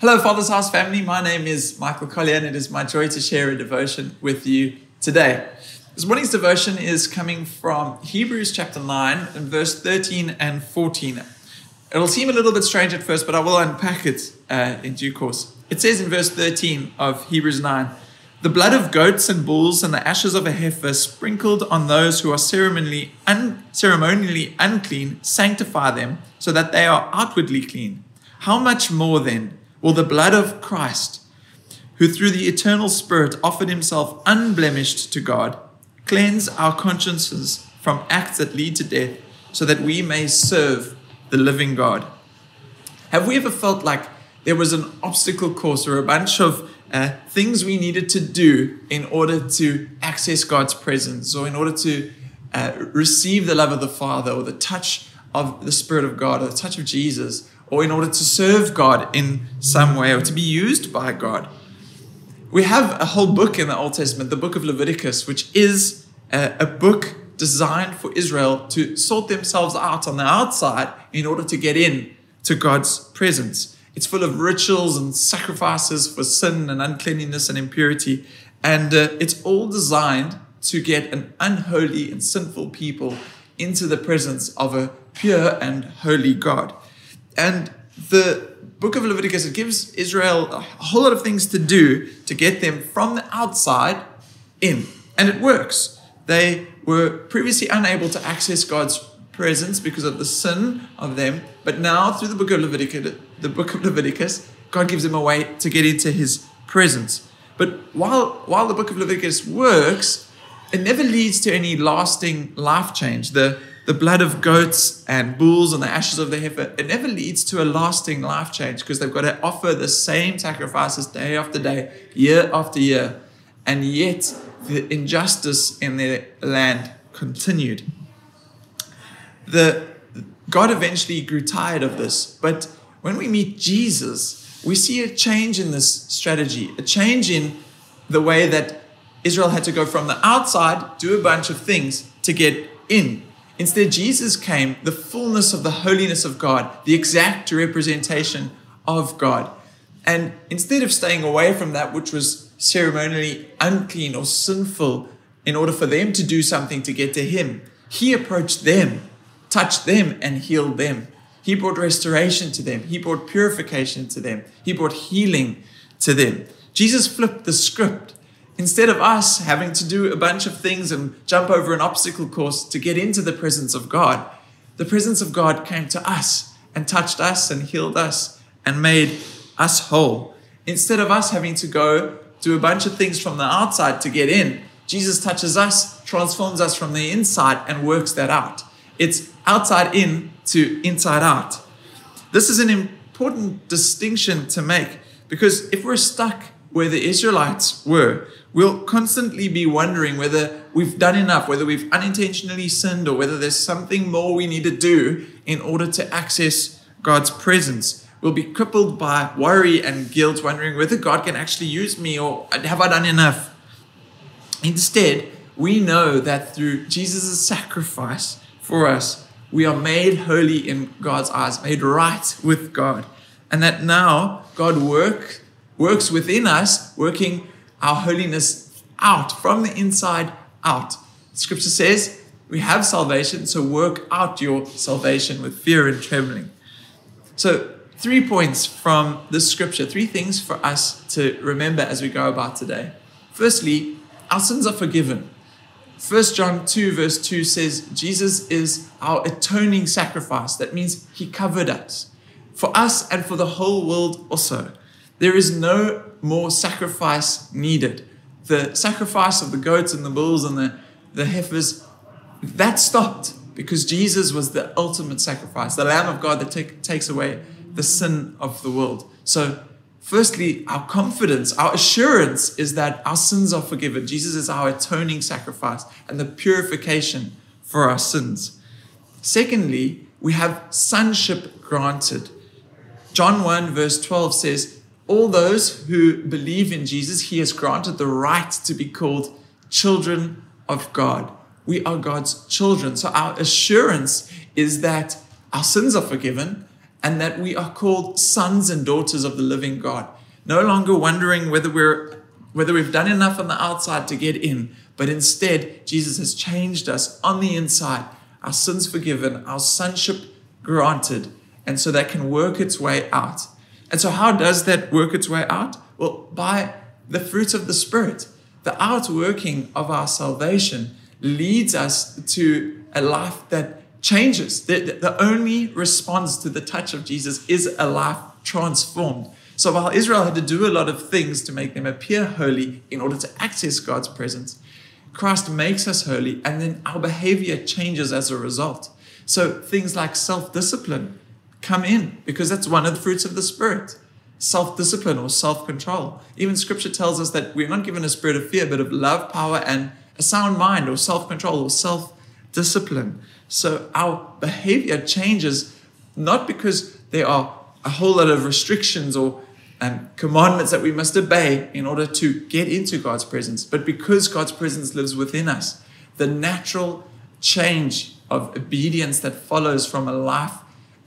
Hello, Father's House family. My name is Michael Collier, and it is my joy to share a devotion with you today. This morning's devotion is coming from Hebrews chapter 9 and verse 13 and 14. It'll seem a little bit strange at first, but I will unpack it uh, in due course. It says in verse 13 of Hebrews 9 The blood of goats and bulls and the ashes of a heifer sprinkled on those who are ceremonially, un- ceremonially unclean sanctify them so that they are outwardly clean. How much more then? Will the blood of Christ, who through the eternal Spirit offered himself unblemished to God, cleanse our consciences from acts that lead to death, so that we may serve the living God. Have we ever felt like there was an obstacle course or a bunch of uh, things we needed to do in order to access God's presence or in order to uh, receive the love of the Father or the touch of the Spirit of God or the touch of Jesus? Or in order to serve God in some way or to be used by God. We have a whole book in the Old Testament, the book of Leviticus, which is a, a book designed for Israel to sort themselves out on the outside in order to get in to God's presence. It's full of rituals and sacrifices for sin and uncleanliness and impurity. And uh, it's all designed to get an unholy and sinful people into the presence of a pure and holy God. And the book of Leviticus, it gives Israel a whole lot of things to do to get them from the outside in. And it works. They were previously unable to access God's presence because of the sin of them. But now, through the book of Leviticus, the book of Leviticus, God gives them a way to get into his presence. But while, while the book of Leviticus works, it never leads to any lasting life change. The the blood of goats and bulls and the ashes of the heifer, it never leads to a lasting life change because they've got to offer the same sacrifices day after day, year after year. And yet, the injustice in their land continued. The, God eventually grew tired of this, but when we meet Jesus, we see a change in this strategy, a change in the way that Israel had to go from the outside, do a bunch of things to get in. Instead, Jesus came, the fullness of the holiness of God, the exact representation of God. And instead of staying away from that which was ceremonially unclean or sinful in order for them to do something to get to Him, He approached them, touched them, and healed them. He brought restoration to them. He brought purification to them. He brought healing to them. Jesus flipped the script Instead of us having to do a bunch of things and jump over an obstacle course to get into the presence of God, the presence of God came to us and touched us and healed us and made us whole. Instead of us having to go do a bunch of things from the outside to get in, Jesus touches us, transforms us from the inside, and works that out. It's outside in to inside out. This is an important distinction to make because if we're stuck where the Israelites were, we'll constantly be wondering whether we've done enough, whether we've unintentionally sinned, or whether there's something more we need to do in order to access God's presence. We'll be crippled by worry and guilt, wondering whether God can actually use me or have I done enough. Instead, we know that through Jesus' sacrifice for us, we are made holy in God's eyes, made right with God. And that now God work, works within us, working our holiness out from the inside out. Scripture says we have salvation, so work out your salvation with fear and trembling. So, three points from this scripture, three things for us to remember as we go about today. Firstly, our sins are forgiven. 1 John 2, verse 2 says, Jesus is our atoning sacrifice. That means he covered us for us and for the whole world also. There is no more sacrifice needed. The sacrifice of the goats and the bulls and the, the heifers, that stopped because Jesus was the ultimate sacrifice, the Lamb of God that take, takes away the sin of the world. So, firstly, our confidence, our assurance is that our sins are forgiven. Jesus is our atoning sacrifice and the purification for our sins. Secondly, we have sonship granted. John 1, verse 12 says, all those who believe in Jesus, He has granted the right to be called children of God. We are God's children. So our assurance is that our sins are forgiven and that we are called sons and daughters of the living God. No longer wondering whether we're whether we've done enough on the outside to get in, but instead Jesus has changed us on the inside, our sins forgiven, our sonship granted, and so that can work its way out. And so how does that work its way out? Well, by the fruits of the spirit. The outworking of our salvation leads us to a life that changes. The, the only response to the touch of Jesus is a life transformed. So while Israel had to do a lot of things to make them appear holy in order to access God's presence, Christ makes us holy and then our behavior changes as a result. So things like self discipline come in because that's one of the fruits of the Spirit self discipline or self control. Even scripture tells us that we're not given a spirit of fear, but of love, power, and a sound mind or self control or self discipline. So our behavior changes not because there are a whole lot of restrictions or um, commandments that we must obey in order to get into God's presence, but because God's presence lives within us, the natural change of obedience that follows from a life,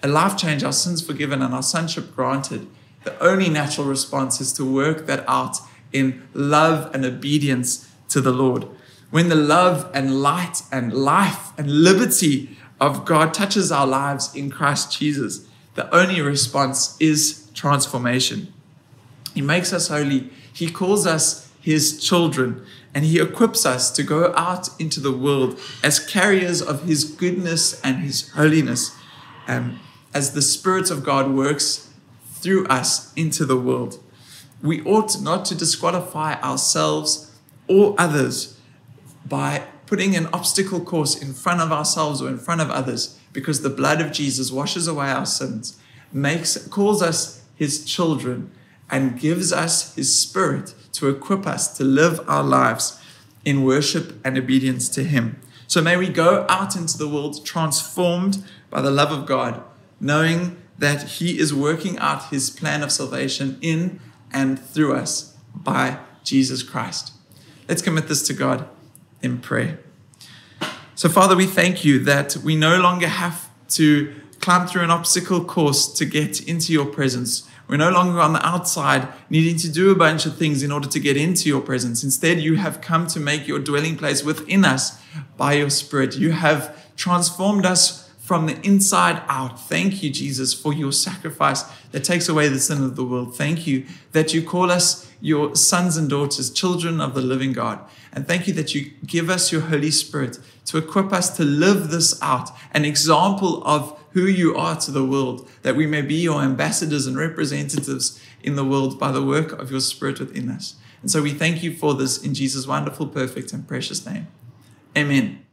a life change, our sins forgiven and our sonship granted, the only natural response is to work that out in love and obedience to the Lord. When the love and light and life and liberty of God touches our lives in Christ Jesus, the only response is transformation. He makes us holy. He calls us his children and he equips us to go out into the world as carriers of his goodness and his holiness um, as the Spirit of God works through us into the world. We ought not to disqualify ourselves or others by putting an obstacle course in front of ourselves or in front of others because the blood of Jesus washes away our sins, makes calls us his children and gives us his spirit to equip us to live our lives in worship and obedience to him. So may we go out into the world transformed by the love of God, knowing that he is working out his plan of salvation in and through us by Jesus Christ. Let's commit this to God in prayer. So, Father, we thank you that we no longer have to climb through an obstacle course to get into your presence. We're no longer on the outside needing to do a bunch of things in order to get into your presence. Instead, you have come to make your dwelling place within us by your Spirit. You have transformed us from the inside out. Thank you, Jesus, for your sacrifice that takes away the sin of the world. Thank you that you call us your sons and daughters, children of the living God. And thank you that you give us your Holy Spirit to equip us to live this out, an example of who you are to the world, that we may be your ambassadors and representatives in the world by the work of your Spirit within us. And so we thank you for this in Jesus' wonderful, perfect, and precious name. Amen.